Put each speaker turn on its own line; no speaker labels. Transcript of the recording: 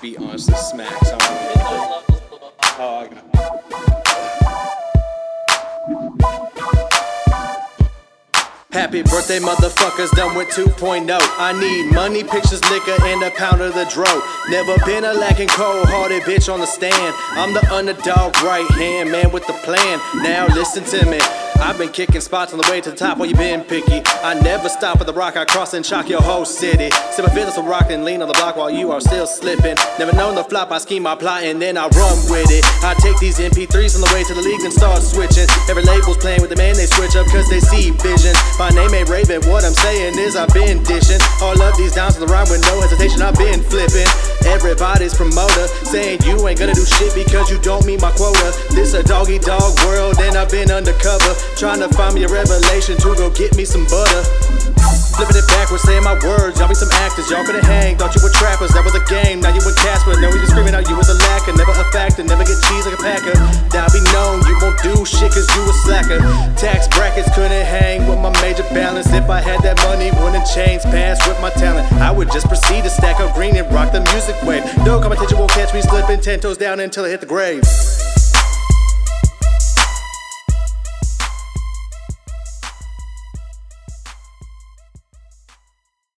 Be honest, this smacks. I I got. Happy birthday, motherfuckers, done with 2.0. I need money, pictures, liquor, and a pound of the dro. Never been a lacking cold hearted bitch on the stand. I'm the underdog right hand man with the plan. Now listen to me. I've been kicking spots on the way to the top while you been picky. I never stop at the rock, I cross and shock your whole city. Sipping fitness with rock and lean on the block while you are still slipping. Never known the flop, I scheme, I plot, and then I run with it. I these MP3s on the way to the league and start switching. Every label's playing with the man, they switch up cause they see vision. My name ain't Raven, what I'm saying is I've been dishing. All of these downs to the rhyme with no hesitation, I've been flipping. Everybody's promoter saying you ain't gonna do shit because you don't meet my quota. This a doggy dog world, and I've been undercover. Trying to find me a revelation to go get me some butter. Flipping it backwards, saying my words. Y'all be some actors, y'all could've hang. Thought you were trappers, that was a game. Now you with Casper. Now we just shit cause you a slacker. Tax brackets couldn't hang with my major balance. If I had that money, wouldn't change pass with my talent. I would just proceed to stack up green and rock the music wave. No competition won't catch me slipping ten toes down until I hit the grave.